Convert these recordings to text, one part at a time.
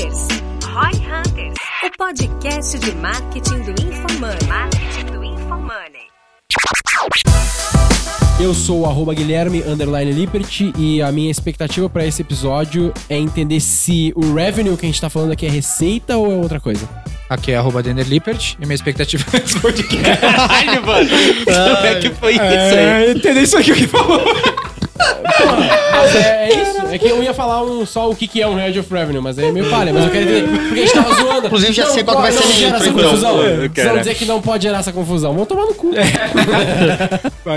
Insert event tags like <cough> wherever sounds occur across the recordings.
Hunters. Roy Hunters, o podcast de marketing do InfoMoney. Marketing do InfoMoney. Eu sou o arroba Guilherme underline Lippert e a minha expectativa para esse episódio é entender se o revenue que a gente tá falando aqui é receita ou é outra coisa. Aqui é arroba Denner Lippert e minha expectativa é esse podcast. <laughs> Caralho, mano. <laughs> Como é que foi isso aí? É, entender isso aqui o que falou. Mas é, é isso. É que eu ia falar um- só o que, que é um Head of Revenue, mas aí é meio palha. Mas eu quero entender. Porque a gente tava zoando. Inclusive, já Não sei qual que vai ser a intro, essa então. confusão. Eu Vocês vão dizer que não pode gerar essa confusão. Vão tomar no cu.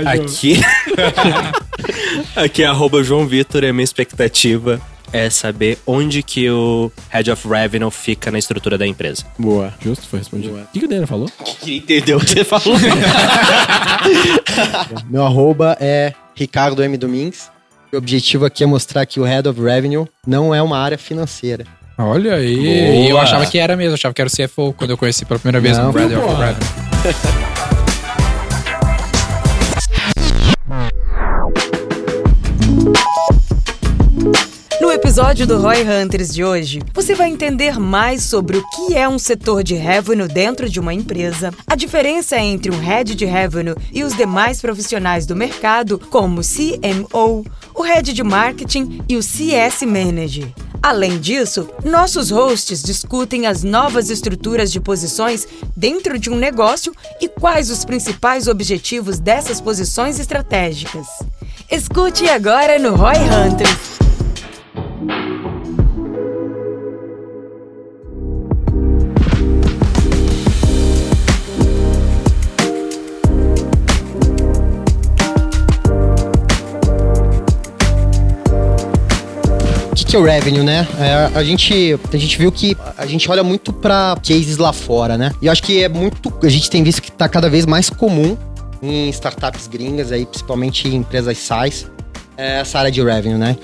Aqui. <laughs> Aqui é arroba João Vitor e a minha expectativa é saber onde que o Head of Revenue fica na estrutura da empresa. Boa. Justo, foi respondido. O que, que o Daniel falou? <laughs> Entendeu o que você falou? <laughs> Meu arroba é Ricardo M. Domingues. O objetivo aqui é mostrar que o Head of Revenue não é uma área financeira. Olha aí. Boa. E eu achava que era mesmo, eu achava que era o CFO quando eu conheci pela primeira vez Não, no Brad of. Revenue. Episódio do Roy Hunters de hoje, você vai entender mais sobre o que é um setor de revenue dentro de uma empresa, a diferença entre um head de revenue e os demais profissionais do mercado, como CMO, o head de marketing e o CS Manager. Além disso, nossos hosts discutem as novas estruturas de posições dentro de um negócio e quais os principais objetivos dessas posições estratégicas. Escute agora no Roy Hunters. Que, é o revenue, né? É, a, gente, a gente viu que a gente olha muito pra cases lá fora, né? E eu acho que é muito. A gente tem visto que tá cada vez mais comum em startups gringas, aí, principalmente em empresas SaaS, é essa área de revenue, né?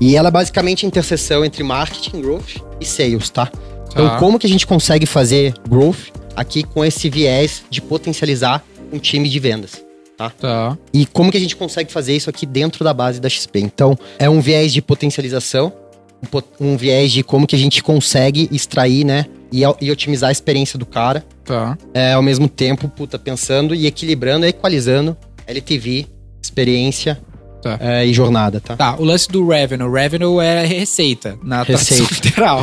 E ela é basicamente a interseção entre marketing, growth e sales, tá? Então, Tá. como que a gente consegue fazer growth aqui com esse viés de potencializar um time de vendas? Tá. E como que a gente consegue fazer isso aqui dentro da base da XP? Então, é um viés de potencialização, um viés de como que a gente consegue extrair, né? E, e otimizar a experiência do cara. Tá. É, ao mesmo tempo, puta, pensando e equilibrando, equalizando LTV, experiência Tá. é, e jornada, tá? Tá, o lance do revenue. Revenue é receita, na tradução Receita. <laughs> literal.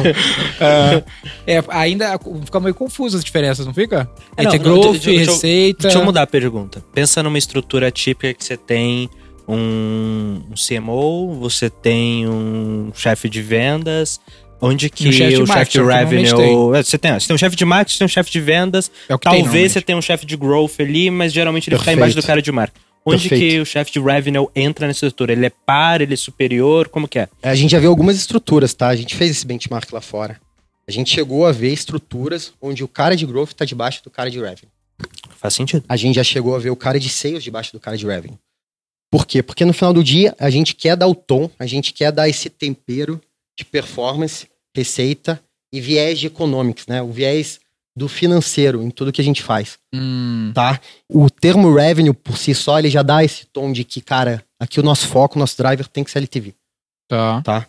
É, é, ainda fica meio confuso as diferenças, não fica? Entre Não, não, growth e deixa receita. Deixa eu mudar a pergunta. Pensa numa estrutura típica que você tem um, CMO, você tem um chefe de vendas, onde que chefe de o chefe de é revenue... É, Você tem, você tem um chefe de marketing, você tem um chefe de vendas, É o que tem, talvez você tenha um chefe de growth ali, mas geralmente ele fica Perfeito. embaixo do cara de marketing. Onde Perfeito. que o chefe de revenue entra nessa estrutura? Ele é par, ele é superior, como que é? A gente já viu algumas estruturas, tá? A gente fez esse benchmark lá fora. A gente chegou a ver estruturas onde o cara de growth tá debaixo do cara de revenue. Faz sentido. a gente já chegou a ver o cara de sales debaixo do cara de revenue. Por quê? Porque no final do dia, a gente quer dar o tom, a gente quer dar esse tempero de performance, receita e viés de economics, né? O viés do financeiro em tudo que a gente faz, Hum, tá? O termo revenue por si só, ele já dá esse tom de que, cara, aqui o nosso foco, o nosso driver tem que ser LTV. tá. tá?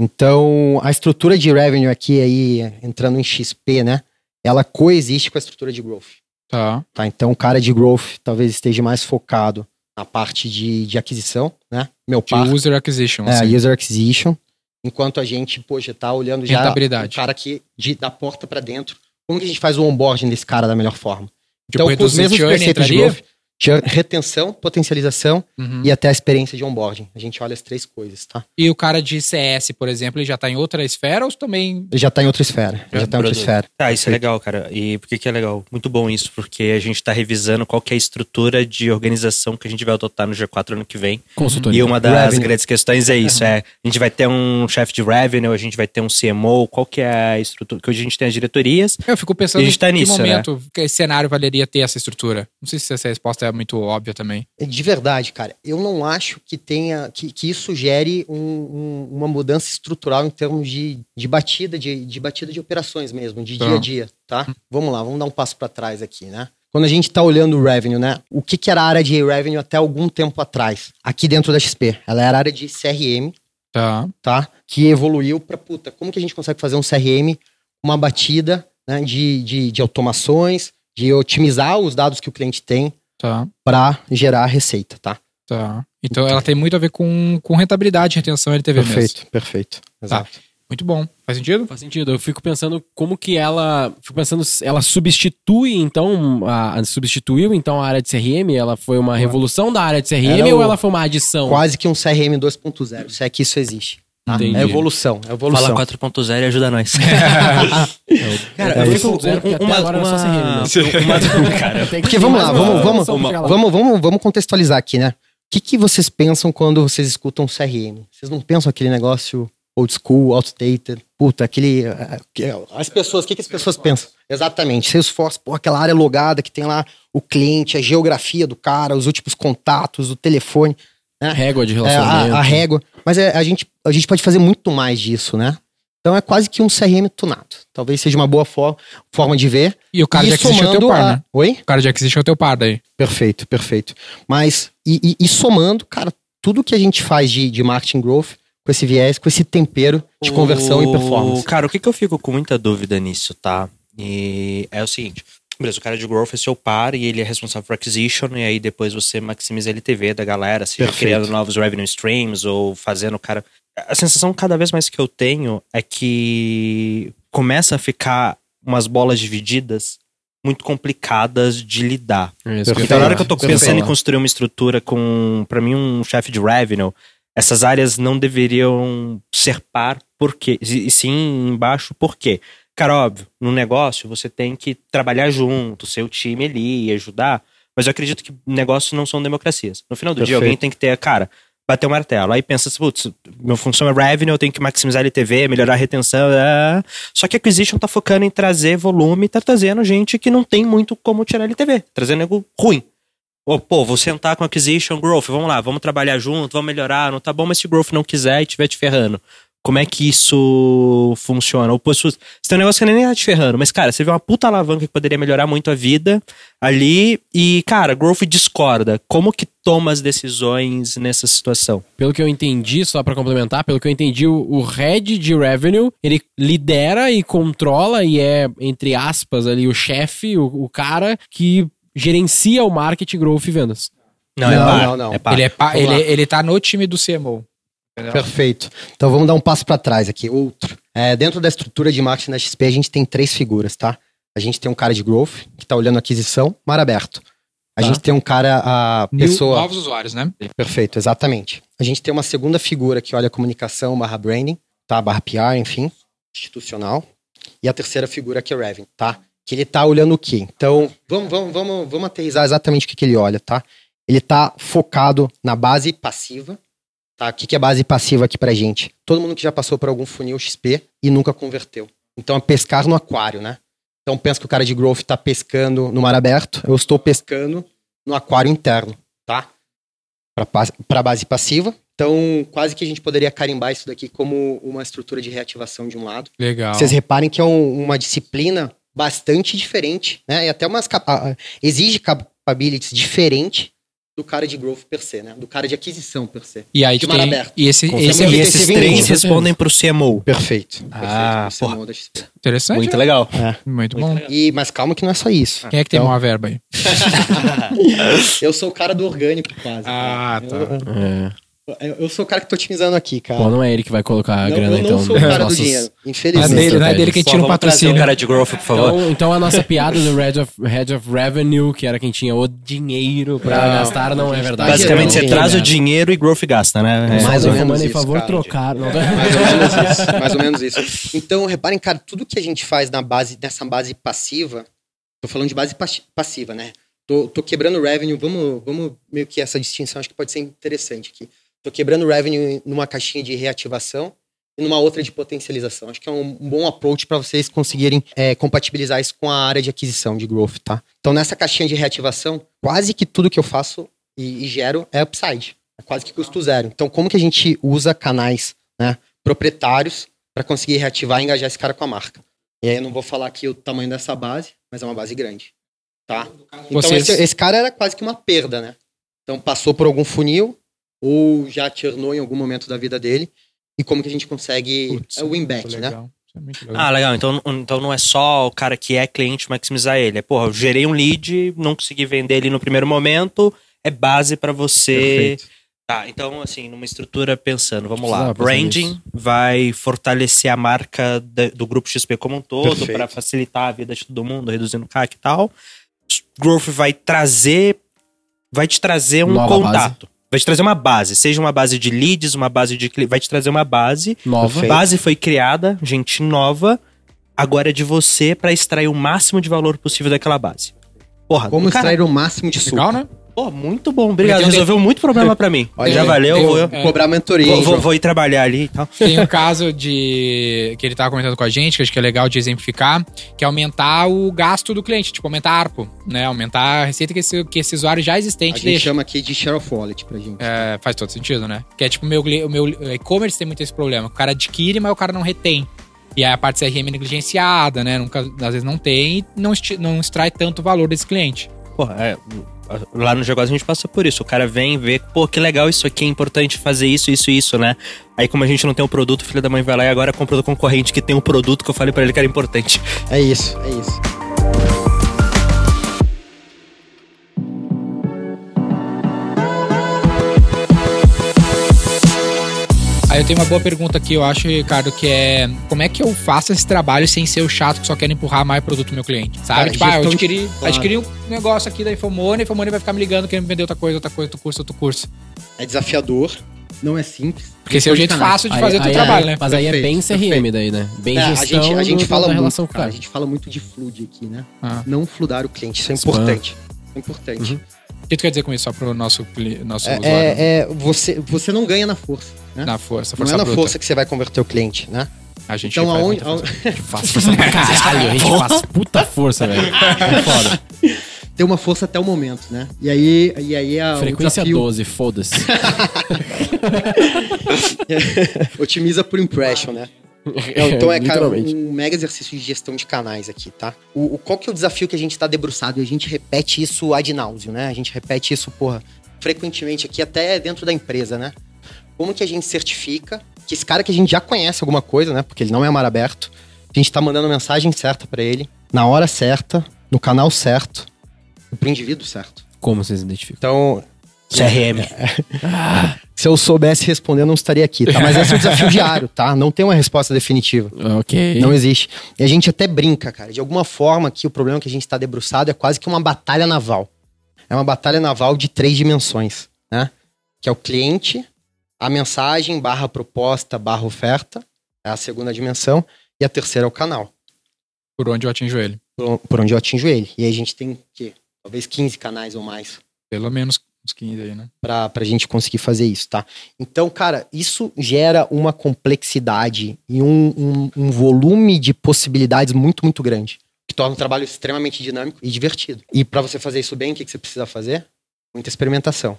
Então, a estrutura de revenue aqui aí, entrando em XP, né? Ela coexiste com a estrutura de growth, Tá. tá? Então, o cara de growth talvez esteja mais focado na parte de, de aquisição, né? Meu De par, user acquisition. é, assim. user acquisition, enquanto a gente, poxa, tá olhando já o cara que de, da porta para dentro. Como que a gente faz o onboarding desse cara da melhor forma? Tipo, então, com os mesmos preceitos de growth, churn, retenção, potencialização Uhum. e até a experiência de onboarding. A gente olha as três coisas, tá? E o cara de CS, por exemplo, ele já tá em outra esfera ou também. Ele já tá em outra esfera. Já, Já tá em outra esfera. Tá, isso é legal, cara. E por que, que é legal? Muito bom isso, porque a gente tá revisando qual que é a estrutura de organização que a gente vai adotar no G4 ano que vem. Consultoria. E uma das Revenue. grandes questões é isso: é a gente vai ter um chefe de revenue, a gente vai ter um CMO, qual que é a estrutura? Que hoje a gente tem as diretorias. Eu fico pensando E a gente tá em que nisso, né? momento que esse cenário valeria ter essa estrutura. Não sei se essa resposta é muito óbvia também. De verdade, cara, eu não acho que tenha que, que isso gere um- um- uma mudança estrutural em termos de, de batida, de, de batida de operações mesmo, de Tá. dia a dia, tá? Vamos lá, vamos dar um passo para trás aqui, né? Quando a gente tá olhando o revenue, né? O que, que era a área de revenue até algum tempo atrás? Aqui dentro da XP. Ela era a área de CRM, Tá. tá? Que evoluiu pra, puta, como que a gente consegue fazer um CRM, uma batida né, de, de, de automações, de otimizar os dados que o cliente tem Tá. para gerar receita, tá? Tá. Então ela tem muito a ver com, com rentabilidade e retenção LTV mesmo. Perfeito, perfeito. Exato. Muito bom. Faz sentido? Faz sentido. Eu fico pensando como que ela. Fico pensando, se ela substitui, então. A, a- substituiu, então, a área de CRM? Ela foi uma revolução da área de CRM Era ou o- ela foi uma adição? Quase que um CRM 2.0, se é que isso existe. Entendi. É evolução, é Fala evolução. 4.0 e ajuda nós. <laughs> Cara, É eu isso. fico zero, porque Uma- uma-. Né? <laughs> Cara, vamos lá, vamos, vamos, vamos, vamos, vamos contextualizar aqui, né? O que, que vocês pensam quando vocês escutam CRM? Vocês não pensam aquele negócio old school, outdated? Puta, aquele. eh, que- As pessoas, o que, que as pessoas pensam? Exatamente. Salesforce, pô, aquela área logada que tem lá o cliente, a geografia do cara, os últimos contatos, o telefone. Régua de É, relacionamento. a, a régua. Mas é, a, gente, a gente pode fazer muito mais disso, né? Então é quase que um CRM tunado. Talvez seja uma boa for- forma de ver. E o cara E de Acquisition é o teu par, a- né? Oi? O cara de Acquisition é o teu par daí. Perfeito, perfeito. Mas, e, e- e somando, cara, tudo que a gente faz de, de marketing growth, com esse viés, com esse tempero de conversão e O- performance. Cara, o que, que eu fico com muita dúvida nisso, tá? E é o seguinte. Beleza, o cara de growth é seu par e ele é responsável por acquisition, e aí depois você maximiza a LTV da galera, seja Perfeito. criando novos revenue streams ou fazendo o cara. A sensação cada vez mais que eu tenho é que começa a ficar umas bolas divididas muito complicadas de lidar. É isso. Então, na hora que eu tô pensando em construir uma estrutura com, pra mim, um chefe de revenue, essas áreas não deveriam ser par, por quê? E e sim embaixo, por quê? Cara, óbvio, no negócio você tem que trabalhar junto, seu time ali, ajudar, mas eu acredito que negócios não são democracias. No final do dia, Perfeito. alguém tem que ter, cara, bater o martelo. Aí pensa, assim, putz, minha função é revenue, eu tenho que maximizar LTV, melhorar a retenção. ah. Só que a acquisition tá focando em trazer volume e tá trazendo gente que não tem muito como tirar LTV, trazendo algo ruim. Ô, pô, vou sentar com acquisition, growth, vamos lá, vamos trabalhar junto, vamos melhorar, não tá bom, mas se o growth não quiser e estiver te ferrando, como é que isso funciona? Ou, você tem um negócio que nem tá te ferrando, mas, cara, você vê uma puta alavanca que poderia melhorar muito a vida ali e, cara, growth discorda. Como que toma as decisões nessa situação? Pelo que eu entendi, só pra complementar, pelo que eu entendi, o, head de revenue, ele lidera e controla e é, entre aspas, ali o chefe, o, o cara que gerencia o marketing, growth e vendas. Não, Não, é par. não, não. É par. Ele, é ele, lá. ele tá no time do CMO. Perfeito. Então vamos dar um passo para trás aqui. Outro. É, dentro da estrutura de marketing da XP, a gente tem três figuras, tá? A gente tem um cara de growth, que tá olhando aquisição, mar aberto. A Tá. gente tem um cara, a pessoa. novos usuários, né? Perfeito, exatamente. A gente tem uma segunda figura que olha comunicação barra branding, tá? Barra PR, enfim, institucional. E a terceira figura que é revenue, tá? Que ele tá olhando o quê? Então, vamos, vamos, vamos, vamos aterrizar exatamente o que, que ele olha, tá? Ele tá focado na base passiva, tá? O que, que é base passiva aqui pra gente? Todo mundo que já passou por algum funil XP e nunca converteu. Então, é pescar no aquário, né? Então, pensa que o cara de growth tá pescando no mar aberto, eu estou pescando no aquário interno, tá? para base passiva. Então, quase que a gente poderia carimbar isso daqui como uma estrutura de reativação de um lado. Legal. Vocês reparem que é um- uma disciplina bastante diferente, né? E até umas capa- exige capabilities diferente do cara de growth per se, né? Do cara de aquisição per se. E aí de tem. E esse, esse é. E Esse esses três certeza. respondem pro CMO. Perfeito. Ah, Perfeito. É o modo da XP. interessante. Muito né? legal. Muito bom. E, mas calma que não é só isso. Quem é que tem Então- uma verba aí? <laughs> <laughs> Eu sou o cara do orgânico, quase. Ah, cara. tá. É. Eu, eu- eu sou o cara que tô otimizando aqui, cara. Pô, não é ele que vai colocar a não, grana, eu não então. sou o cara nossos- do dinheiro, Não é infelizmente. dele, não é dele quem Pô, tira um trazer patrocínio. um cara de growth, por favor. Então, então a nossa piada do Head of, Head of Revenue, que era quem tinha o dinheiro pra Não, gastar, não é verdade. Basicamente, você traz o dinheiro. e growth gasta, né? É. Mais ou menos Em isso, favor, cara. trocar. Mais <laughs> ou menos isso. Mais ou menos isso. Então, reparem, cara, tudo que a gente faz na base, nessa base passiva, tô falando de base pas- passiva, né? Tô, tô quebrando revenue, vamos, vamos meio que essa distinção, acho que pode ser interessante aqui. Tô quebrando revenue numa caixinha de reativação e numa outra de potencialização. Acho que é um, um bom approach para vocês conseguirem é, compatibilizar isso com a área de aquisição de growth, tá? Então, nessa caixinha de reativação, quase que tudo que eu faço e, e gero é upside. É quase que custo zero. Então, como que a gente usa canais né, proprietários para conseguir reativar e engajar esse cara com a marca? E aí eu não vou falar aqui o tamanho dessa base, mas é uma base grande. Tá? Então, Vocês- esse, esse cara era quase que uma perda, né? Então, passou por algum funil ou já churnou em algum momento da vida dele. e como que a gente consegue Putz, é o win-back, né? legal. É muito legal. Ah, legal. Então, então não é só o cara que é cliente maximizar ele. É, porra, eu gerei um lead, não consegui vender ele no primeiro momento, é base pra você. Perfeito. Tá, então, assim, numa estrutura pensando, vamos lá. Branding nisso. vai fortalecer a marca da- do grupo XP como um todo, pra facilitar a vida de todo mundo, reduzindo o CAC e tal. Growth vai trazer. Vai te trazer um Nova contato. Vai te trazer uma base, seja uma base de leads, uma base de. Vai te trazer uma base Nova. Perfeito. base foi criada, gente nova. Agora é de você pra extrair o máximo de valor possível daquela base. Porra, Como cara, extrair o máximo de suco? Legal, né? Pô, muito bom. Obrigado. Tem um Resolveu muito problema pra mim. Olha Já valeu. tem vou, é. Cobrar mentoria, vou, vou- vou ir trabalhar ali e tal. Tem um caso de que ele tava comentando com a gente, que acho que é legal de exemplificar, que é aumentar o gasto do cliente, tipo, aumentar ARPO, né? Aumentar a receita que esse, que esse usuário já A existente gente deixa. chama aqui de share of wallet pra gente. É, faz todo sentido, né? Que é tipo, o meu, o meu e-commerce tem muito esse problema. O cara adquire, mas o cara não retém. E aí a parte CRM é negligenciada, né? Nunca, às vezes não tem e não, não extrai tanto valor desse cliente. Porra, é, lá no Jogos a gente passa por isso. O cara vem ver, pô, que legal isso aqui, é importante fazer isso, isso, isso, né? Aí, como a gente não tem o produto, o filho da mãe vai lá e agora compra do concorrente que tem o produto que eu falei pra ele que era importante. É isso, é isso. Aí eu tenho uma boa pergunta aqui, eu acho, Ricardo, que é como é que eu faço esse trabalho sem ser o chato que só quer empurrar mais produto pro meu cliente? Sabe? Cara, tipo, ah, eu adquiri, claro. adquiri um negócio aqui da Infomone, a Infomone vai ficar me ligando querendo me vender outra coisa, outra coisa, outro curso, outro curso. É desafiador, não é simples. Porque esse é o jeito Canais. fácil de Aí- fazer o teu aí- trabalho, né? Mas aí é Perfeito, bem CRM perfeito. daí, né? Bem É, a gestão gente, a gente do- fala muito, relação cara, cara. a gente fala muito de flood aqui, né? Ah. Não fludar o cliente, isso é Spam. importante. É importante. Uhum. O que tu quer dizer com isso só pro nosso, nosso É, usuário? é- é, você, você não ganha na força, né? Na força, não força é na bruta. força que você vai converter o cliente, né? A gente Então aonde. A gente faz força pra caralho, a gente faz <laughs> puta força, velho. É foda. tem uma força até o momento, né? E aí, e aí a, o Frequência desafio 12, foda-se. <laughs> <laughs> otimiza por impression, né? Não, <laughs> então é, cara, um mega exercício de gestão de canais aqui, tá? O, o- qual que é o desafio que a gente tá debruçado? E a gente repete isso ad nauseam, né? A gente repete isso, porra, frequentemente aqui, até dentro da empresa, né? Como que a gente certifica que esse cara que a gente já conhece alguma coisa, né? Porque ele não é mar aberto, a gente tá mandando a mensagem certa pra ele, na hora certa, no canal certo, pro indivíduo certo. Como vocês identificam? Então, CRM. <laughs> se eu soubesse responder, eu não estaria aqui, tá? Mas esse é o desafio <laughs> diário, tá? Não tem uma resposta definitiva. Ok. Não existe. E a gente até brinca, cara. De alguma forma que o problema que a gente está debruçado é quase que uma batalha naval. É uma batalha naval de três dimensões, né? Que é o cliente, a mensagem, barra proposta, barra oferta, é a segunda dimensão, e a terceira é o canal, Por onde eu atinjo ele. por, por onde eu atinjo ele. E aí a gente tem, o quê? Talvez 15 canais ou mais Pelo menos uns 15 aí, né? pra, pra gente conseguir fazer isso, tá? Então, cara, isso gera uma complexidade e um, um, um volume de possibilidades muito, muito grande. Que torna o trabalho extremamente dinâmico e divertido. E pra você fazer isso bem, o que, que você precisa fazer? Muita experimentação.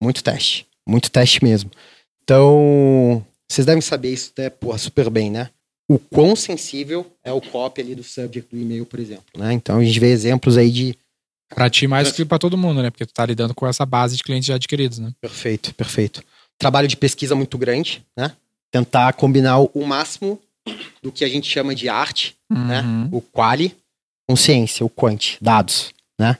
Muito teste. Muito teste mesmo. Então, vocês devem saber isso até, porra, super bem, né? O quão sensível é o copy ali do subject do e-mail, por exemplo, né? Então, a gente vê exemplos aí de Pra ti mais que pra todo mundo, né? Porque tu tá lidando com essa base de clientes já adquiridos, né? Perfeito, perfeito. Trabalho de pesquisa muito grande, né? Tentar combinar o máximo do que a gente chama de arte, né? Uhum. O quali, com ciência, o quant, dados, né?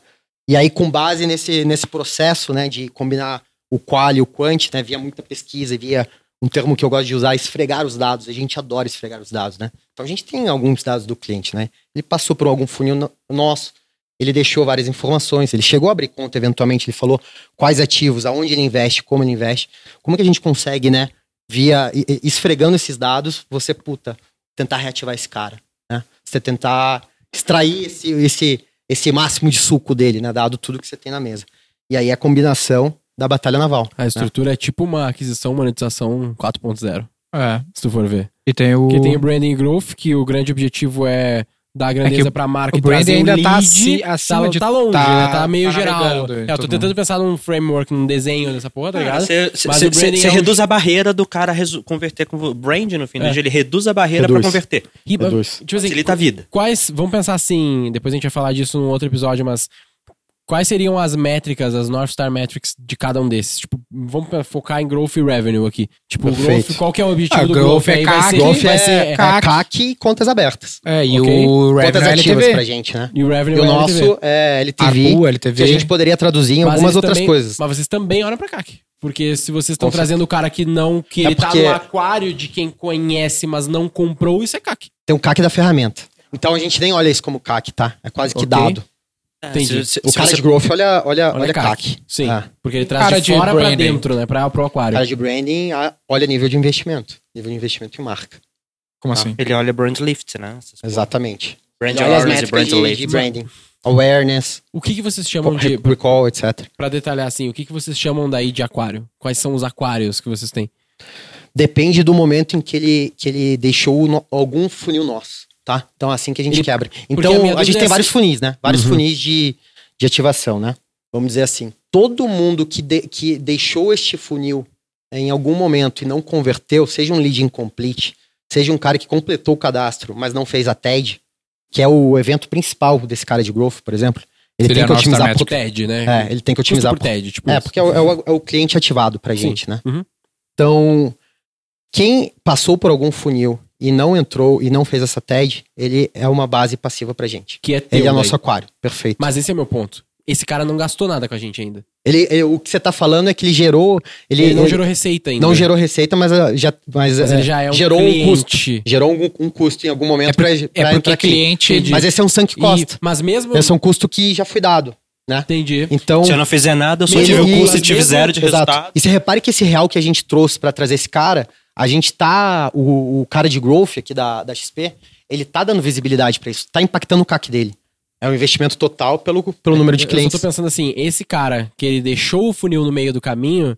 E aí, com base nesse, nesse processo, né, de combinar o quali e o quant, né, via muita pesquisa, via um termo que eu gosto de usar, esfregar os dados. A gente adora esfregar os dados, né? Então, a gente tem alguns dados do cliente, né? Ele passou por algum funil no- nosso, ele deixou várias informações, ele chegou a abrir conta, eventualmente, ele falou quais ativos, aonde ele investe, como ele investe. Como que a gente consegue, né, via esfregando esses dados, você, puta, tentar reativar esse cara, né? Você tentar extrair esse, esse, esse máximo de suco dele, né, dado tudo que você tem na mesa. E aí a combinação da batalha naval. A estrutura é tipo uma aquisição, monetização 4.0, É. se tu for ver. E tem o. Porque tem o branding growth, que o grande objetivo é dar grandeza o- pra marca o e branding trazer um ainda tá lead. aci- acima tá, de- tá longe, tá- né? Tá meio tá geral. É, eu tô todo tentando mundo. pensar num framework, num desenho dessa porra, tá ligado? Você Mas o branding é um- reduz a barreira do cara resu- converter com o brand no fim do É. dia. Ele reduz a barreira Reduz. pra converter. E, Reduz. tipo assim, Facilita a vida. quais, vamos pensar assim, depois a gente vai falar disso num outro episódio, mas quais seriam as métricas, as North Star Metrics de cada um desses? Tipo, vamos focar em growth e revenue aqui. Tipo, Perfeito. growth, qual que é o objetivo Ah, do growth growth? é CAC, ser, Growth é, ser é CAC. CAC e contas abertas. É, e Ok. o Contas Revenue é ativas LTV. pra gente, né? E o revenue E o é nosso LTV. é LTV, ARPU, LTV. que a gente poderia traduzir em Mas algumas outras também- coisas. Mas vocês também olham pra CAC. Porque se vocês estão trazendo o cara que não, que É ele porque- tá no aquário de quem conhece, mas não comprou, isso é CAC. Tem o CAC da ferramenta. Então a gente nem olha isso como CAC, tá? É quase que Ok. dado. Entendi. Se- se- O cara você- de growth olha, olha, olha, Olha CAC. CAC. Sim. Ah. Porque ele traz Cara de de fora pra branding. dentro, né? Pra, pro O aquário. cara de branding ah, olha nível de investimento. Nível de investimento em marca. Como assim? Ele olha brand lift, né? Exatamente. Brand olha awareness e brand de, lift. de branding. Awareness, O que, que vocês chamam de. recall, etc. Pra detalhar assim, o que, que vocês chamam daí de aquário? Quais são os aquários que vocês têm? Depende do momento em que ele, que ele deixou no- algum funil nosso, tá? Então é assim que a gente Ele- quebra. a Então a, dúvida gente é tem vários assim- funis, né? Vários Uhum. funis de, de ativação, né? Vamos dizer assim. Todo mundo que, de- que deixou este funil em algum momento e não converteu, seja um lead incomplete, seja um cara que completou o cadastro, mas não fez a TED, que é o evento principal desse cara de growth, por exemplo. Ele Seria tem que a otimizar. O TED, né? É, ele tem que Custo otimizar por TED, tipo é, isso. porque é o, é o- é o cliente ativado pra Sim. gente, né? Uhum. Então, quem passou por algum funil e não entrou e não fez essa TED, ele é uma base passiva pra gente. Que é teu Ele é daí. nosso aquário, perfeito. Mas esse é meu ponto. Esse cara não gastou nada com a gente ainda. Ele, ele- o que você tá falando é que ele gerou. Ele, Ele, não ele gerou receita ainda. não gerou receita, mas, ah, já, mas, Mas é, ele já é um gerou cliente. um custo. Gerou um, um custo em algum momento pra, É pra porque entrar aqui. cliente. Entendi. Mas esse é um sunk E- cost. mas mesmo. Esse é um custo que já foi dado, né? Entendi. Então. Se eu não fizer nada, eu só Mesmo- tive o custo e tive mesmo- zero de Exato. resultado. E você repare que esse real que a gente trouxe pra trazer esse cara, a gente tá. O, o cara de growth aqui da, da XP, ele tá dando visibilidade pra isso, tá impactando o CAC dele. É um investimento total pelo, pelo número de Eu clientes. só tô pensando assim, esse cara que ele deixou o funil no meio do caminho,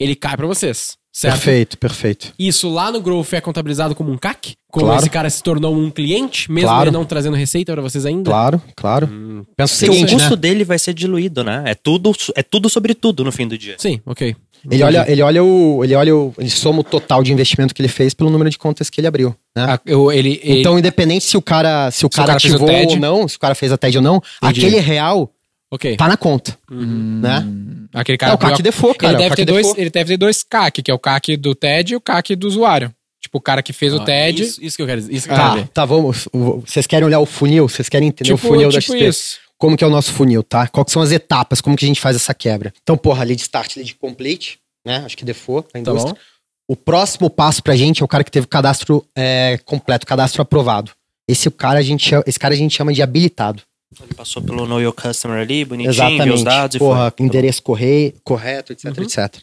ele cai pra vocês, certo? Perfeito, perfeito. Isso lá no Growth é contabilizado como um CAC? Como Claro. esse cara se tornou um cliente, mesmo Claro. ele não trazendo receita pra vocês ainda? Claro, claro. Hum, Pensa o Porque o seguinte, custo né? dele vai ser diluído, né? É tudo, é tudo sobre tudo no fim do dia. Sim, ok. Ele olha, ele olha o. Ele olha o. Ele soma o total de investimento que ele fez pelo número de contas que ele abriu. Né? Ah, eu- ele, ele- Então, independente se o cara, se o Se o cara, cara fez o ativou TED. ou não, se o cara fez a TED ou não, Entendi. aquele real Ok. tá na conta. Uhum. Né? aquele É cara o CAC default, cara. ele, o deve CAC ter dois, default. ele deve ter dois CAC, que é o CAC do TED e o CAC do usuário. Tipo, o cara que fez o Ah, TED. Isso, isso que eu quero dizer. Isso que eu quero Tá, tá, vamos. Vocês querem olhar o funil? Vocês querem entender tipo, o funil da tipo XP? isso. Como que é o nosso funil, tá? Quais são as etapas? Como que a gente faz essa quebra? Então, porra, lead start, lead complete, né? Acho que default pra Tá indústria. bom? O próximo passo pra gente é o cara que teve o cadastro é, completo, cadastro aprovado. Esse cara a gente chama, esse cara a gente chama de habilitado. Ele passou pelo Know Your Customer ali, bonitinho, Exatamente. viu os dados e Porra, foi. endereço correio, correto, etc, Uhum. etc.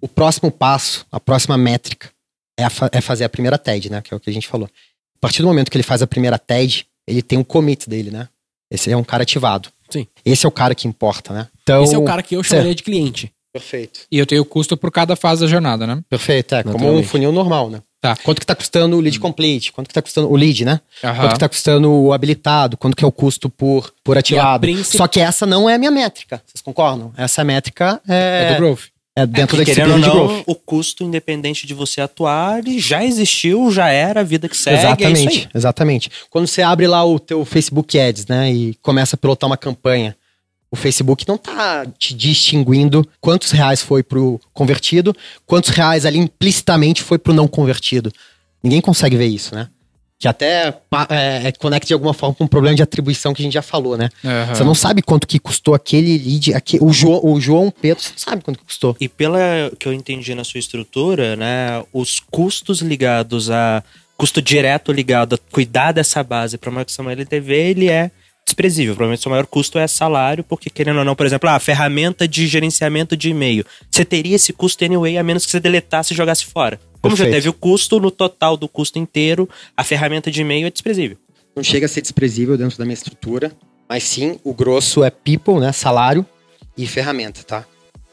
O próximo passo, a próxima métrica é, a fa- é fazer a primeira TED, né? Que é o que a gente falou. A partir do momento que ele faz a primeira TED, ele tem um commit dele, né? Esse é um cara ativado. Sim. Esse é o cara que importa, né? Então, Esse é o cara que eu chamaria de cliente. Perfeito. E eu tenho o custo por cada fase da jornada, né? Perfeito, é como um funil normal, né? Tá. Quanto que tá custando o lead complete? Quanto que tá custando o lead, né? Aham. Quanto que tá custando o habilitado? Quanto que é o custo por, por ativado? princip- Só que essa não é a minha métrica. Vocês concordam? Essa métrica É é, do growth. É dentro Porque, da disciplina de não, growth. o custo, independente de você atuar, ele já existiu, já era a vida que segue, é isso exatamente, aí. exatamente. Quando você abre lá o teu Facebook Ads, né, e começa a pilotar uma campanha, o Facebook não tá te distinguindo quantos reais foi pro convertido, quantos reais ali implicitamente foi pro não convertido. Ninguém consegue ver isso, né? Que até é, é, conecta de alguma forma com um problema de atribuição que a gente já falou, né? Aham. Você não sabe quanto que custou aquele lead, aque- o, João, o João Pedro, você não sabe quanto que custou. E pela que eu entendi na sua estrutura, né, os custos ligados a custo direto ligado a cuidar dessa base para uma questão LTV, ele é desprezível. Provavelmente o seu maior custo é salário, porque querendo ou não, por exemplo, a ferramenta de gerenciamento de e-mail, você teria esse custo anyway, a menos que você deletasse e jogasse fora. Como já Perfeito. teve o custo, no total do custo inteiro, a ferramenta de e-mail é desprezível. não chega a ser desprezível dentro da minha estrutura, mas sim o grosso é people, né? Salário e ferramenta, tá?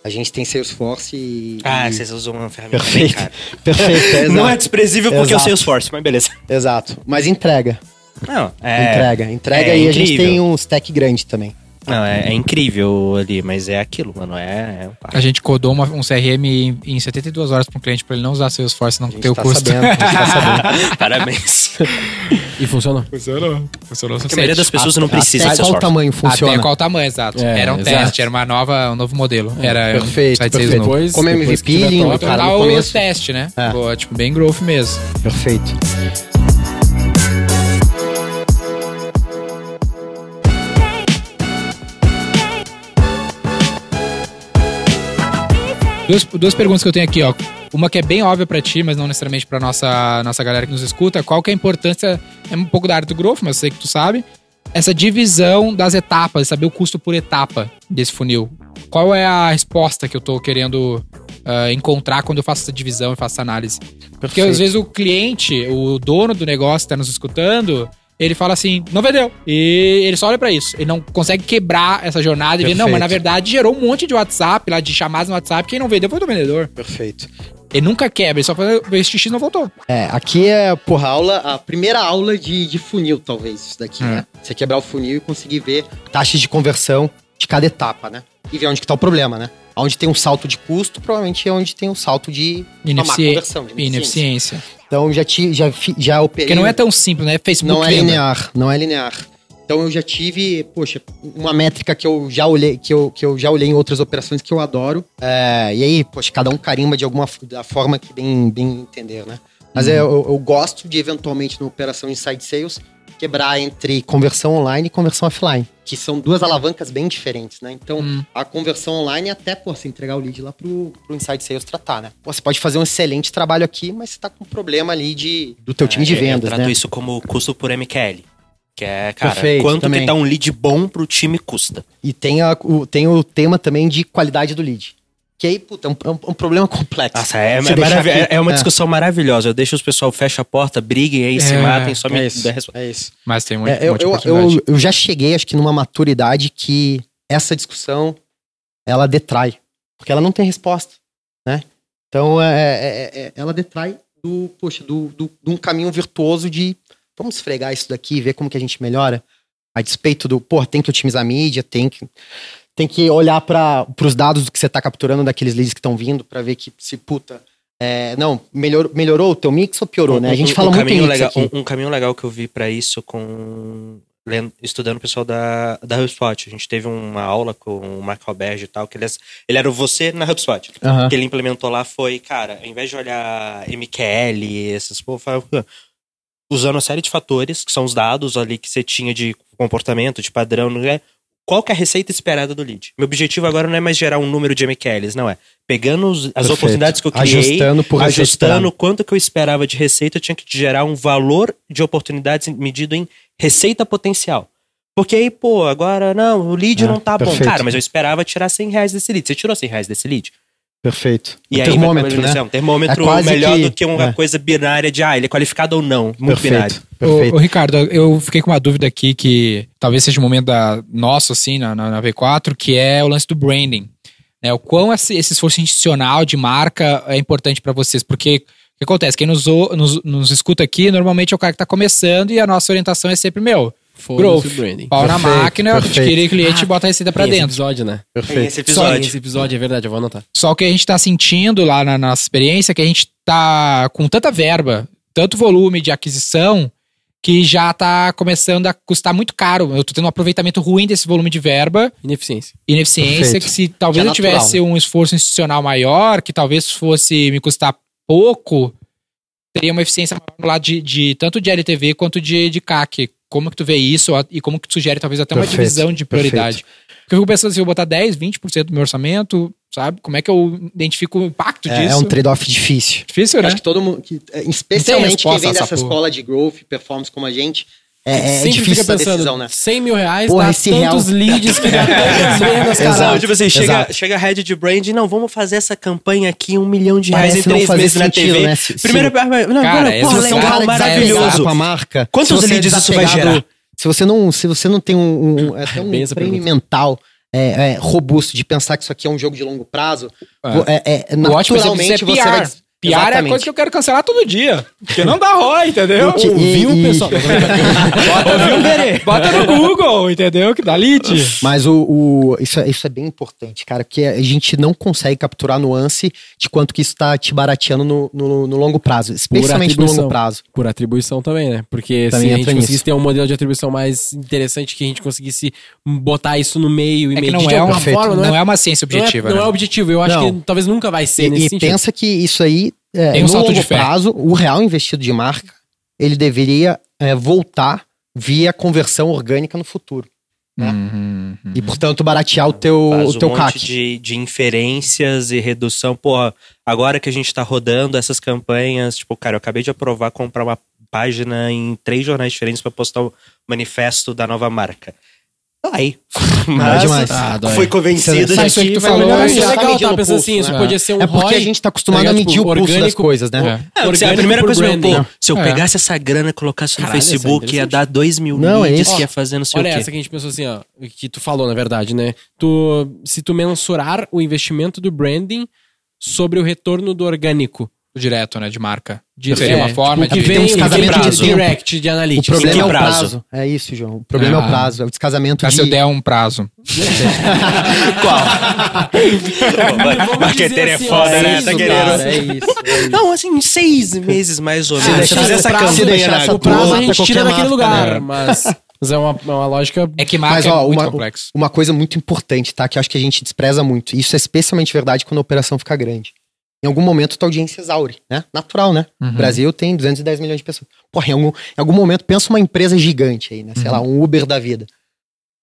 A gente tem Salesforce e. Ah, vocês usam uma ferramenta bem Perfeito. cara. <laughs> Perfeito, é, <laughs> Não é desprezível porque é o. Salesforce, mas beleza. Exato. Mas entrega. Não, é... entrega. Entrega é e a gente incrível. tem um stack grande também. Não, é, é incrível ali, mas é aquilo, mano. É. é A gente codou uma- um CRM em, em 72 horas para um cliente para ele não usar Salesforce, não A gente ter o tá custo. sabendo, a gente tá <laughs> sabendo. Parabéns. E funcionou. Funcionou. Funcionou Porque a maioria das pessoas não precisa Até de qual tamanho funciona? Até qual tamanho, exato. É, era um exato. teste, era uma nova, um novo modelo. Era perfeito, um perfeito. novo. Depois, Como depois que MVP, no o começo. teste, né? É. Pô, tipo, bem growth mesmo. Perfeito. Duas, duas perguntas que eu tenho aqui, ó. Uma que é bem óbvia pra ti, mas não necessariamente pra nossa, nossa galera que nos escuta. Qual que é a importância, é um pouco da área do growth, mas eu sei que tu sabe, essa divisão das etapas, saber o custo por etapa desse funil. Qual é a resposta que eu tô querendo ah, encontrar quando eu faço essa divisão e faço essa análise? Porque Perfeito. às vezes o cliente, o dono do negócio que tá nos escutando, ele fala assim, não vendeu. E ele só olha pra isso. Ele não consegue quebrar essa jornada e ver, não, mas Perfeito. na verdade gerou um monte de WhatsApp lá, de chamadas no WhatsApp, quem não vendeu foi o vendedor. Perfeito. Ele nunca quebra, ele só faz o xixi e não voltou. É, aqui é, porra, aula, a primeira aula de, de funil, talvez, isso daqui, É. né? Você quebrar o funil e conseguir ver taxas de conversão de cada etapa, né? E ver onde que tá o problema, né? Onde tem um salto de custo, provavelmente é onde tem um salto de Inefici- conversão, de ineficiência. Ineficiência. Então já, ti, já, já operei... Porque não é tão simples, né? Facebook Não é linear, não é linear. Então eu já tive, poxa, uma métrica que eu já olhei, que eu, que eu já olhei em outras operações que eu adoro. É, e aí, poxa, cada um carimba de alguma da forma que bem, bem entender, né? Mas é, eu, eu gosto de, eventualmente, na operação Inside Sales, quebrar entre conversão online e conversão offline. Que são duas alavancas bem diferentes, né? Então, Hum. a conversão online é até, pô, você entregar o lead lá pro, pro Inside Sales tratar, né? Pô, você pode fazer um excelente trabalho aqui, mas você tá com um problema ali de, do teu time de É, eu vendas, trato né? isso como custo por MQL. Que é, cara, Perfeito, quanto também. que tá um lead bom pro time custa. E tem, a- o, tem o tema também de qualidade do lead. Que aí, puta, é um, é um- é um problema complexo. Nossa, é, é aqui- é uma é. discussão maravilhosa. Eu deixo os pessoal fecha a porta, briguem aí, se É, matem, só me É isso, é isso. Mas tem muito, É, eu, muita eu, oportunidade. eu, eu já cheguei, acho que numa maturidade que essa discussão, ela detrai. Porque ela não tem resposta, né? Então, é, é- é- ela detrai do, poxa, do, do, de um caminho virtuoso de vamos esfregar isso daqui, ver como que a gente melhora. A despeito do, pô, tem que otimizar a mídia, tem que, tem que olhar para os dados do que você tá capturando daqueles leads que estão vindo para ver que se, puta, é, não, melhor, melhorou o teu mix ou piorou, né? A gente Um- fala um muito caminho legal, um, um caminho legal que eu vi pra isso com lendo- estudando o pessoal da, da HubSpot. A gente teve uma aula com o Mark Roberge e tal, que ele, é- ele era o você na HubSpot. O que ele implementou lá foi, cara, ao invés de olhar MQL, essas porra, fala, usando uma série de fatores, que são os dados ali que você tinha de comportamento, de padrão, não é? Qual que é a receita esperada do lead? Meu objetivo agora não é mais gerar um número de MQLs, não é. Pegando os- as Perfeito. oportunidades que eu criei, Ajustando por ajustando ajustando. quanto que eu esperava de receita, eu tinha que gerar um valor de oportunidades medido em receita potencial. Porque aí, pô, agora, não, o lead É, não tá bom. perfeito. Cara, mas eu esperava tirar 100 reais desse lead. Você tirou 100 reais desse lead? Perfeito. E o aí, termômetro, né? Um termômetro É quase melhor que- do que uma é. coisa binária de, ah, ele é qualificado ou não. Muito binário. Perfeito. Perfeito. Ô, ô, Ricardo, eu fiquei com uma dúvida aqui que talvez seja um momento da, nosso, assim, na, na, na V4, que é o lance do branding. Né? O quão esse, esse esforço institucional de marca é importante pra vocês, porque o que acontece? Quem nos, ou- nos, nos escuta aqui, normalmente é o cara que tá começando e a nossa orientação é sempre, meu, growth, branding. pau na Perfeito, máquina, perfeito. adquirir cliente e bota a receita pra Tem esse dentro. episódio, né? Perfeito. Esse Só episódio. esse episódio, é verdade, eu vou anotar. Só que a gente tá sentindo lá na nossa experiência que a gente tá com tanta verba, tanto volume de aquisição, que já tá começando a custar muito caro. Eu tô tendo um aproveitamento ruim desse volume de verba, Ineficiência. ineficiência, Perfeito. que se talvez Que é eu tivesse natural, um esforço institucional maior, que talvez fosse me custar pouco, teria uma eficiência maior lado de, de tanto de LTV quanto de, de CAC. Como que tu vê isso e como que tu sugere talvez até uma Perfeito, divisão de prioridade? Porque eu fico pensando se eu botar 10, 20% do meu orçamento, sabe? Como é que eu identifico o impacto É, disso? é um trade-off difícil. Difícil, né? Acho que todo mundo, que, é, especialmente quem vem dessa escola de growth, performance como a gente, é, é Sempre difícil fica essa pensando, decisão, né? 100 mil reais Porra, dá tantos real- leads que dá <laughs> tantas vendas, caralho. tipo assim, chega, exato. chega a head de brand, não, vamos fazer essa campanha aqui, um milhão de Parece reais em três fazer meses na sentido, TV. né? Se- Primeiro, não, Cara, não, é porra, legal, é maravilhoso. com a marca. Quantos é leads isso vai gerar? Se você não, se você não tem um, um, até um treino pergunta. mental é, é, robusto de pensar que isso aqui é um jogo de longo prazo, É. é, é, naturalmente é você vai... PR é a coisa que eu quero cancelar todo dia. Porque não dá ROI, entendeu? E- Ouvi o e- pessoal. Bota no Google, entendeu? Que dá lead. Mas o, o- isso, é, isso é bem importante, cara, porque a gente não consegue capturar a nuance de quanto que isso tá te barateando no, no, no longo prazo, especialmente no longo prazo. Por atribuição também, né? Porque Também se a gente nisso. conseguisse ter um modelo de atribuição mais interessante, que a gente conseguisse botar isso no meio e É medir não de é, alguma uma, forma, não, é, uma ciência não é- objetiva, Não é, né? objetivo. Eu acho Não. que talvez nunca vai ser E, nesse e sentido. pensa que isso aí, é, Tem um no salto longo de fé. prazo, o real investido de marca, ele deveria é, voltar via conversão orgânica no futuro. né? Uhum, uhum. E, portanto, baratear o teu, Faz o teu um CAC. monte de, de inferências e redução. Pô, agora que a gente tá rodando essas campanhas, tipo, cara, eu acabei de aprovar comprar uma página em três jornais diferentes pra postar o manifesto da nova marca. Dói. <laughs> Mas demais. Dói. foi convencido de isso aí que tu falou, melhorar. é Isso é já tá legal, tá pensando assim, isso né? podia ser um É porque ROI, a gente tá acostumado tá a medir Tipo, o pulso das orgânico- coisas, né? É. É, porque a primeira coisa, meu, branding. pô, se eu É. pegasse essa grana e colocasse no Caralho, é Facebook, ia dar 2 mil Não, é leads, isso. que ia fazer não sei Olha o quê. essa que a gente pensou assim, ó, que tu falou, na verdade, né? Tu, se tu mensurar o investimento do branding sobre o retorno do orgânico. Direto, né? De marca. De, é, uma forma tipo, de... que vem, tem vem casamentos de direct, de O analytics. problema que é o prazo? É isso, João. O problema é Ah. o prazo. É o descasamento Tá, de... se eu der um prazo. <laughs> Vamos Marqueteiro dizer é foda, né? isso, Tá querendo-. É isso. é isso. Não, assim, em seis meses mais ou menos. Se deixar fizer o essa campanha deixar na essa O prazo a gente tira daquele lugar, né? mas, mas é uma, é uma lógica... É que marca Mas, é ó, muito uma, complexo. uma coisa muito importante, tá? Que eu acho que a gente despreza muito. Isso é especialmente verdade quando a operação fica grande. Em algum momento, tua audiência exaure, né? Natural, né? Uhum. O Brasil tem 210 milhões de pessoas. Porra, em algum, em algum momento, pensa uma empresa gigante aí, né? Sei lá, um Uber da vida.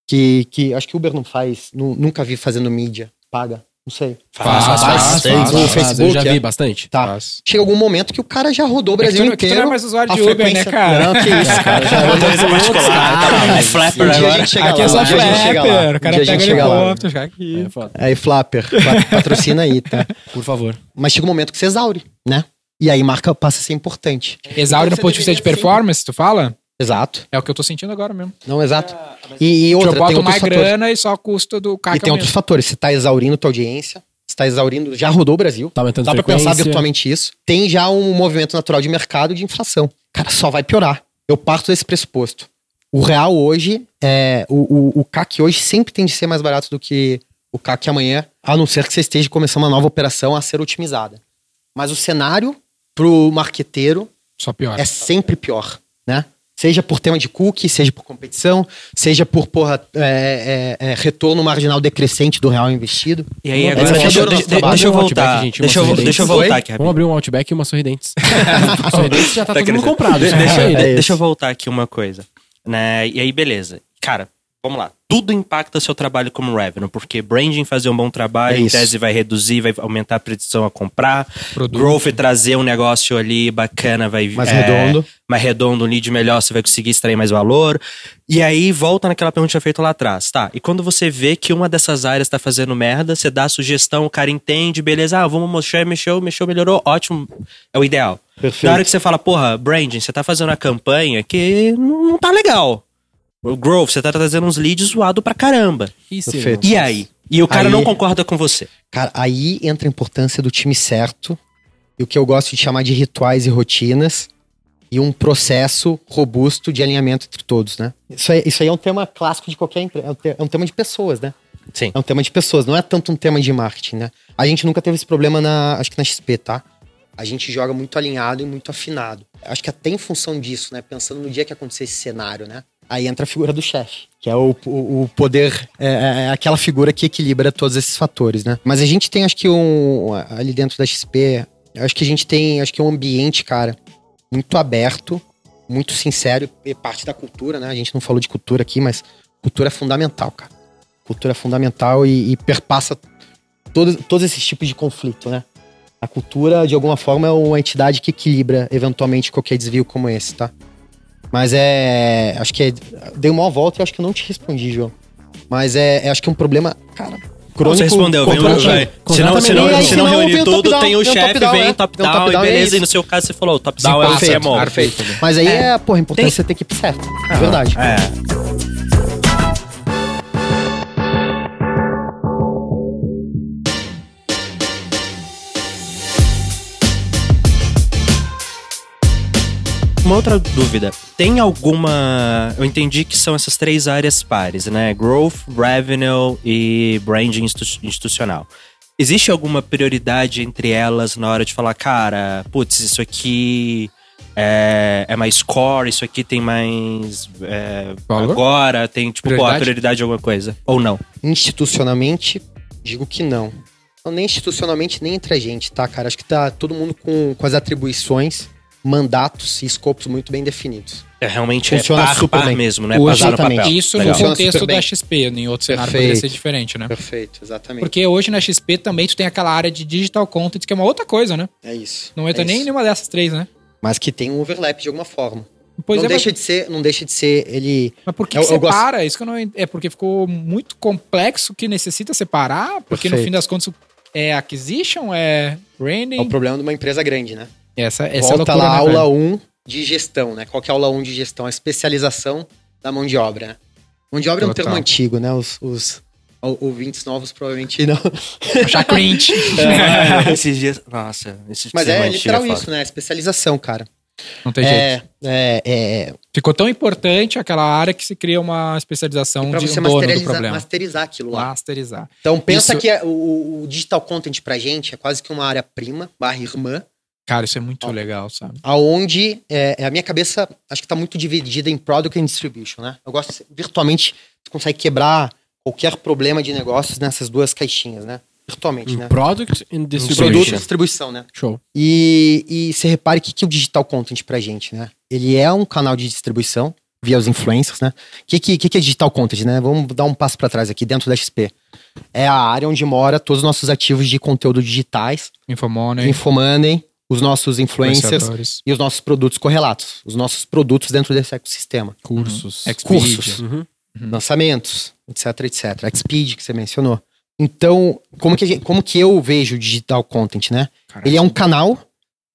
Que, que acho que Uber não faz, nu- nunca vi fazendo mídia. Paga, não sei. Faz, Faz, faz, faz, tem. faz, no faz. Facebook, eu já é. vi bastante. Tá. Faz. Chega algum momento que o cara já rodou o É que tu Brasil não- que tu inteiro. não é mais usuário de Uber, né, cara? Não, que isso, cara. Já é Motorista particular, tá, é flapper Um dia a agora. gente chega Aqui é lá, só dia a gente chega lá. flapper. O cara dia a gente pega helicóptero, chega aqui. É. Aí, Flapper, pa- <laughs> patrocina aí, tá? Por favor. Mas chega um momento que você exaure, né? E aí marca passa a ser importante. Exaure no Então, ponto você de vista de performance, tu fala? Exato. É o que eu tô sentindo agora mesmo. Não, exato. E, e outra, eu boto tem outros mais fatores. grana e só custo do E CAC tem outros fatores. Você tá exaurindo tua audiência, você tá exaurindo, já rodou o Brasil. Tá aumentando Dá pra frequência. pensar virtualmente isso. Tem já um movimento natural de mercado de inflação. Cara, só vai piorar. Eu parto desse pressuposto. O real hoje, é, o, o, o CAC hoje sempre tem de ser mais barato do que o CAC amanhã, a não ser que você esteja começando uma nova operação a ser otimizada. Mas o cenário pro marqueteiro Só pior. é sempre pior, né? Seja por tema de cookie, seja por competição, seja por, porra, é, é, é, retorno marginal decrescente do real investido. E aí, agora, deixa, desafiador o de- nosso de- trabalho. deixa eu um voltar. Gente, deixa, eu, uma deixa eu sorridente. voltar aqui, Vamos abrir um Outback e uma sorridentes. <laughs> sorridentes já tá, Tá todo mundo comprado. Deixa, É deixa eu voltar aqui uma coisa. Né? E aí, beleza. Cara, vamos lá. Tudo impacta seu trabalho como revenue, porque branding fazer um bom trabalho, É em tese vai reduzir, vai aumentar a predição a comprar. Produto. Growth trazer um negócio ali bacana, vai Mais é, redondo. mais redondo, um lead melhor, você vai conseguir extrair mais valor. E aí volta naquela pergunta que tinha feito lá atrás, tá? E quando você vê que uma dessas áreas tá fazendo merda, você dá a sugestão, o cara entende, beleza, ah, vamos mostrar, mexeu, mexeu, melhorou, ótimo, é o ideal. Perfeito. Na hora que você fala, porra, branding, você tá fazendo uma campanha que não não tá legal. O growth, você tá trazendo uns leads zoado pra caramba. Isso, Perfeito. E aí? E o cara Aí- não concorda com você. Cara, aí entra a importância do time certo e o que eu gosto de chamar de rituais e rotinas e um processo robusto de alinhamento entre todos, né? Isso aí, isso aí é um tema clássico de qualquer empresa, é um é um tema de pessoas, né? Sim. É um tema de pessoas, não é tanto um tema de marketing, né? A gente nunca teve esse problema na, acho que na XP, tá? A gente joga muito alinhado e muito afinado. Acho que até em função disso, né? Pensando no dia que acontecer esse cenário, né? Aí entra a figura do chefe, que é o, o, o poder, é, é aquela figura que equilibra todos esses fatores, né? Mas a gente tem, acho que um, ali dentro da XP, acho que a gente tem, acho que um ambiente, cara, muito aberto, muito sincero e parte da cultura, né? A gente não falou de cultura aqui, mas cultura é fundamental, cara. Cultura é fundamental e, e perpassa todos, todos esses tipos de conflito, né? A cultura, de alguma forma, é uma entidade que equilibra, eventualmente, qualquer desvio como esse, tá? Mas é. Acho que é. Dei uma volta e acho que eu não te respondi, João. Mas é, é acho que é um problema, cara. Crônico. Você respondeu, vem um, contrativo. vai. Se não, se não, se não reunir o tudo, tem o o chefe, vem o top o down, e é beleza. E no seu caso, você falou, top down é o Perfeito, CMO. perfeito. Mas aí é, porra, importante você ter equipe certa. É verdade. É. Uma outra dúvida. Tem alguma. Eu entendi que são essas três áreas pares, né? Growth, Revenue e Branding institu- institucional. Existe alguma prioridade entre elas na hora de falar, cara, putz, isso aqui é, é mais core, isso aqui tem mais. é, agora, tem, tipo, pô, a Prioridade? prioridade de alguma coisa? Ou não? Institucionalmente, digo que não. Não, Nem institucionalmente, nem entre a gente, tá, cara? Acho que tá todo mundo com, com as atribuições, mandatos e escopos muito bem definidos. É realmente Funciona é par, super par bem. mesmo, né? Hoje- Passar no. Isso Legal. no contexto da. XP, em outro cenário poderia Perfeito. ser diferente, né? Perfeito, exatamente. Porque hoje na XP também tu tem aquela área de digital content, que é uma outra coisa, né? É isso. Não entra é nem em isso. nenhuma dessas três, né? Mas que tem um overlap de alguma forma. Pois não é, deixa mas, de ser, não deixa de ser ele mas por que, eu- que eu gosto- separa? Isso que eu não É porque ficou muito complexo que necessita separar? Porque no Perfeito. fim das contas é acquisition, é é o branding? problema de uma empresa grande, né? Essa, essa é a Volta loucura, lá, né, aula velho? 1 de gestão, né? Qual que é a aula 1 de gestão? A especialização da mão de obra, né? Mão de obra é um Total. termo antigo, né? Os, os ou- ouvintes novos provavelmente não. <laughs> Achar cringe. É, <laughs> esses dias. Nossa, esses Mas é antigos literal foda. isso, né? Especialização, cara. Não tem jeito. É, é, é, Ficou tão importante aquela área que se cria uma especialização pra de você um dono do masterizar, problema. masterizar aquilo lá. Masterizar. Então pensa Isso- que é- o, o digital content pra gente é quase que uma área prima, barra irmã, Cara, isso é muito legal, sabe? aonde é, é a minha cabeça acho que tá muito dividida em product and distribution, né? Eu gosto de- virtualmente você consegue quebrar qualquer problema de negócios nessas duas caixinhas, né? Virtualmente, né? Product and Produto e Distribution. distribuição, né? Show. E, e você repare o que, que é o digital content pra gente, né? Ele é um canal de distribuição via os influencers, né? O que, que, que é digital content, né? Vamos dar um passo pra trás aqui dentro da XP. É a área onde mora todos os nossos ativos de conteúdo digitais, Infomoney, Infomoney, os nossos influencers influenciadores, e os nossos produtos correlatos, os nossos produtos dentro desse ecossistema. Cursos. Expedia. Cursos, Uhum. lançamentos, etc, etc. Xpeed, que você mencionou. Então, como que, a gente- como que eu vejo o digital content, né? Caraca. Ele é um canal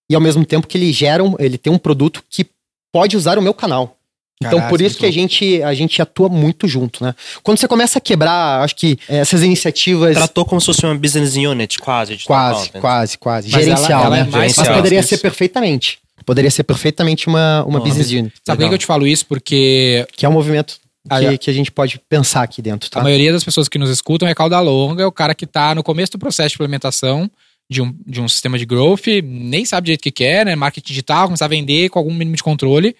e ao mesmo tempo que ele gera, um, ele tem um produto que pode usar o meu canal. Então, Caraca, por isso muito que a gente, a gente atua muito junto, né? Quando você começa a quebrar, acho que essas iniciativas... Tratou como se fosse uma business unit, quase. de Quase, quase, quase. Mas Gerencial, ela- ela né? é mais Mas poderia ser perfeitamente. Poderia ser perfeitamente uma, uma business unit. Sabe por que eu te falo isso? Porque Que é um movimento que, que a gente pode pensar aqui dentro, tá? a maioria das pessoas que nos escutam é cauda longa, é o cara que tá no começo do processo de implementação de um, de um sistema de growth, nem sabe direito o que quer, né? Marketing digital, começar a vender com algum mínimo de controle.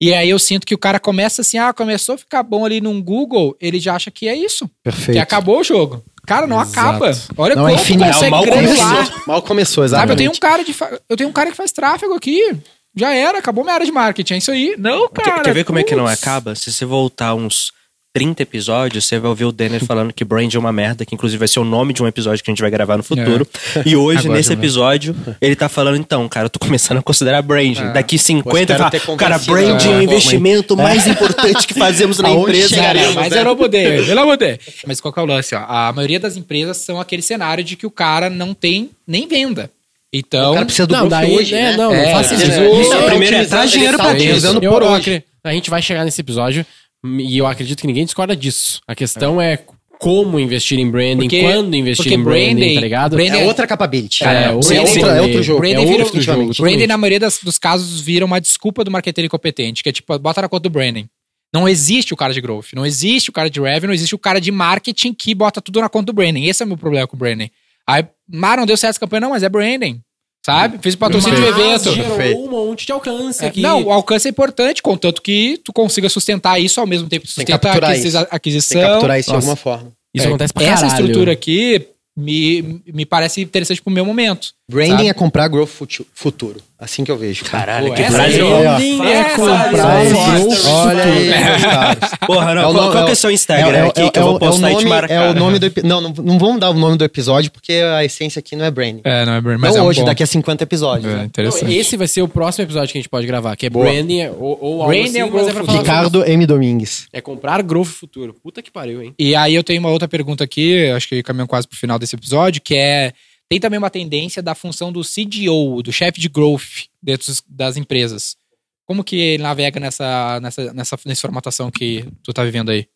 E aí eu sinto que o cara começa assim, ah, começou a ficar bom ali num Google, ele já acha que é isso, Perfeito. que acabou o jogo. Cara, não Exato. acaba. Olha Não, é como infinito. consegue Mal começou. Mal começou, Sabe, exatamente. eu tenho um cara de fa- eu tenho um cara que faz tráfego aqui. Já era, acabou minha área de marketing, é isso aí. Não, Quer, cara. quer ver como é que não putz. acaba? Se você voltar uns 30 episódios, você vai ouvir o Denner falando que brand é uma merda, que inclusive vai ser o nome de um episódio que a gente vai gravar no futuro. E hoje, Agora nesse episódio, ele tá falando, então, cara, eu tô começando a considerar branding. É. Daqui Pô, 50, espero fala, cara, branding é o investimento mais importante que fazemos na Aonde empresa. chegaremos? Mas né? eu não mudei, eu não mudei. Mas qual que é o lance? Ó? A maioria das empresas são aquele cenário de que o cara não tem nem venda. Então, O cara precisa do Não, daí, hoje, é, né? não, É, não faça ele isso. Isso é primeiro é traz dinheiro pra Eu- eu acre- a gente vai chegar nesse episódio e eu acredito que ninguém discorda disso. A questão é, como investir em branding, Porque- quando investir em branding, branding- tá ligado? branding- É outra capability. É, é, outro outra- rolê. é outro jogo. Branding é vira- outro jogo. branding, na maioria das- dos casos, vira uma desculpa do marketeiro incompetente, que é tipo, bota na conta do branding. Não existe o cara de growth, não existe o cara de revenue, não existe o cara de marketing que bota tudo na conta do branding. Esse é o meu problema com o branding. Aí, mas não deu certo essa campanha, não, mas é branding. Sabe? Fiz o patrocínio de um Mas evento. gerou Perfeito. um monte de alcance É, aqui. Não, o alcance é importante, contanto que tu consiga sustentar isso ao mesmo tempo que Tem que sustenta a capturar aquisi- isso. Tem aquisição. que capturar isso de Nossa. alguma forma. Isso É, acontece pra Essa caralho. estrutura aqui me, me parece interessante pro meu momento. Branding Sabe? é comprar growth futu- futuro. Assim que eu vejo. cara. Caralho, Pô, que ó. Branding é Essa comprar growth Olha aí, futuro. caros. <laughs> Porra, não, É o qual, qual é que é o- seu Instagram aqui que eu é vou o- postar é o e te nome, marcar? É o nome do Não, não, não vamos dar o nome do episódio, porque a essência aqui não é branding. É, não é branding, não mas é um hoje, bom. daqui a 50 episódios. É, né? Não, interessante. esse vai ser o próximo episódio que a gente pode gravar, que é Boa. branding é- ou, ou algo Branding assim, é o mas é growth pra futuro. falar Ricardo M. Domingues. É comprar growth futuro. Puta que pariu, hein? E aí eu tenho uma outra pergunta aqui, acho que caminhando quase pro final desse episódio, que é tem também uma tendência da função do CDO, do chefe de growth dentro das empresas. Como que ele navega nessa, nessa, nessa, nessa formatação que tu tá vivendo aí?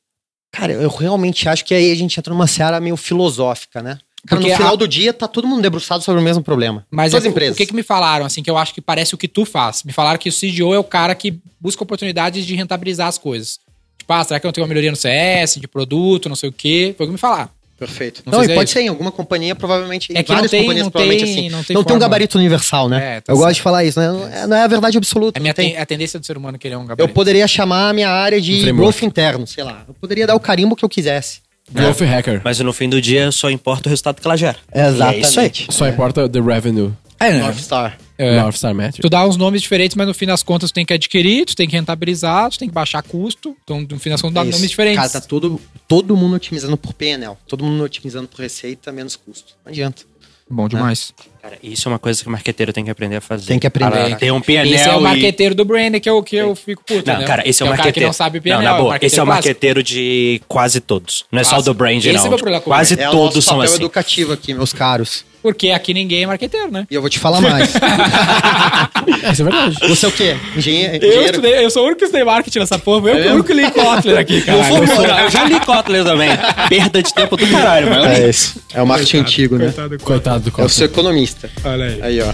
Cara, eu realmente acho que aí a gente entra numa seara meio filosófica, né? Cara, Porque no final a- do dia tá todo mundo debruçado sobre o mesmo problema. Mas Todas é, as empresas. o que, que me falaram, assim, que eu acho que parece o que tu faz? Me falaram que o CDO é o cara que busca oportunidades de rentabilizar as coisas. Tipo, ah, será que eu não tenho uma melhoria no CS, de produto, não sei o quê? Foi o que me falaram. Perfeito. Não Não, e é pode isso. ser em alguma companhia, provavelmente. É em que várias tem- companhias, não provavelmente tem- assim. não Não tem tem, um gabarito universal, né? É, tá eu certo. gosto de falar isso, né? Não é, não é a verdade absoluta. É, minha tem- é a tendência do ser humano que ele é um Eu gabarito. poderia chamar a minha área de Um growth interno, sei lá. Eu poderia dar o carimbo que eu quisesse. Growth Hacker. Mas no fim do dia só importa o resultado que ela gera. Exatamente. É isso aí. Só importa the revenue. É, né? North Star. É. North Star Metric. Tu dá uns nomes diferentes, mas no fim das contas tu tem que adquirir, tu tem que rentabilizar, tu tem que baixar custo. Então, no fim das contas, dá É Isso. nomes diferentes. Cara, tá todo, todo mundo otimizando por PNL. Todo mundo otimizando por receita, menos custo. Não adianta. Bom demais. Cara, isso é uma coisa que o marqueteiro tem que aprender a fazer. Tem que aprender. Cara, Tem um PNL Esse é o e- marqueteiro do Brandon, que é o que eu fico puto, Não, né? cara, esse é o o cara que marqueteiro. não sabe PNL, Não, na é o boa, marqueteiro esse é o marqueteiro de quase todos. Não é só o do brand, Esse não. é o meu problema com o quase É o todos nosso são papel assim. educativo aqui, meus caros. Porque aqui ninguém é marqueteiro, né? E eu vou te falar mais. <laughs> Isso é verdade. Você é o quê? Engenheiro? Eu, estudei, eu sou o único que estudei marketing nessa porra. Eu É que o único que li Kotler aqui, cara. Eu, eu já li Kotler também. Perda de tempo do caralho, eu li. É isso. É o marketing antigo, né? Coitado do É o Costa. seu economista. Olha aí. Aí, ó.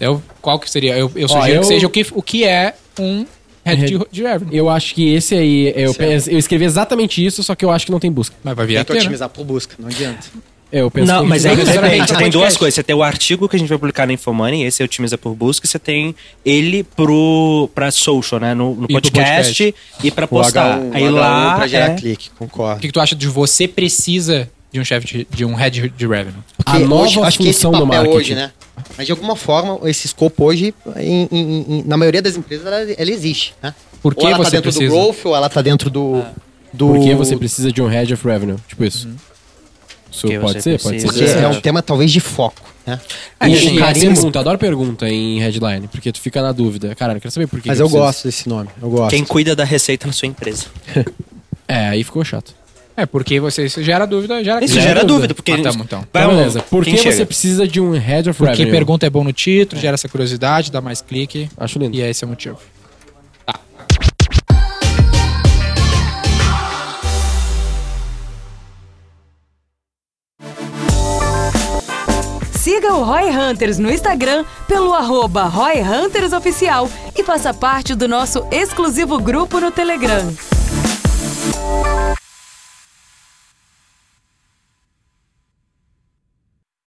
Eu, qual que seria? Eu, eu Ó, sugiro eu- que seja o que, o que é um head de, de revenue. Eu acho que esse aí, eu, Certo. eu escrevi exatamente isso, só que eu acho que não tem busca. Mas vai vir Tem que né? otimizar por busca, não adianta. É, Eu penso Não, que mas aí depende. Tem duas podcast. coisas. Você tem o artigo que a gente vai publicar na Infomoney, esse é otimiza por busca, e você tem ele pro, pra social, né? No, no pro podcast, e pra postar. O H1, aí o H1 lá. pra gerar é- clique, O concordo. que, que tu acha de você precisa de um chefe de, de um head de revenue? a Porque nova hoje, acho que esse função do papel marketing. hoje, né? Mas de alguma forma, esse escopo hoje, em- em- em- na maioria das empresas, ela, ela existe, né? Por que ou ela você tá dentro precisa? do growth, ou ela tá dentro do... do... Por que você precisa de um head of revenue? Tipo isso. Isso Porque pode ser, pode ser. Porque é um tema talvez de foco, né? E, assim, e assim, pergunta, adoro pergunta em headline, porque tu fica na dúvida. Cara, eu quero saber por que. Mas que eu precisa. gosto desse nome, eu gosto. Quem cuida da receita na sua empresa. <laughs> É, aí ficou chato. É, porque você isso gera dúvida, gera Isso Gera gera dúvida. dúvida, porque. Ah, tamo, então. Vai Então, beleza. Por que chega? você precisa de um head of Porque revenue? pergunta é bom no título, gera essa curiosidade, dá mais clique. Acho lindo. E é esse é o motivo. Siga o Roy Hunters no Instagram pelo arroba Roy Hunters Oficial e faça parte do nosso exclusivo grupo no Telegram.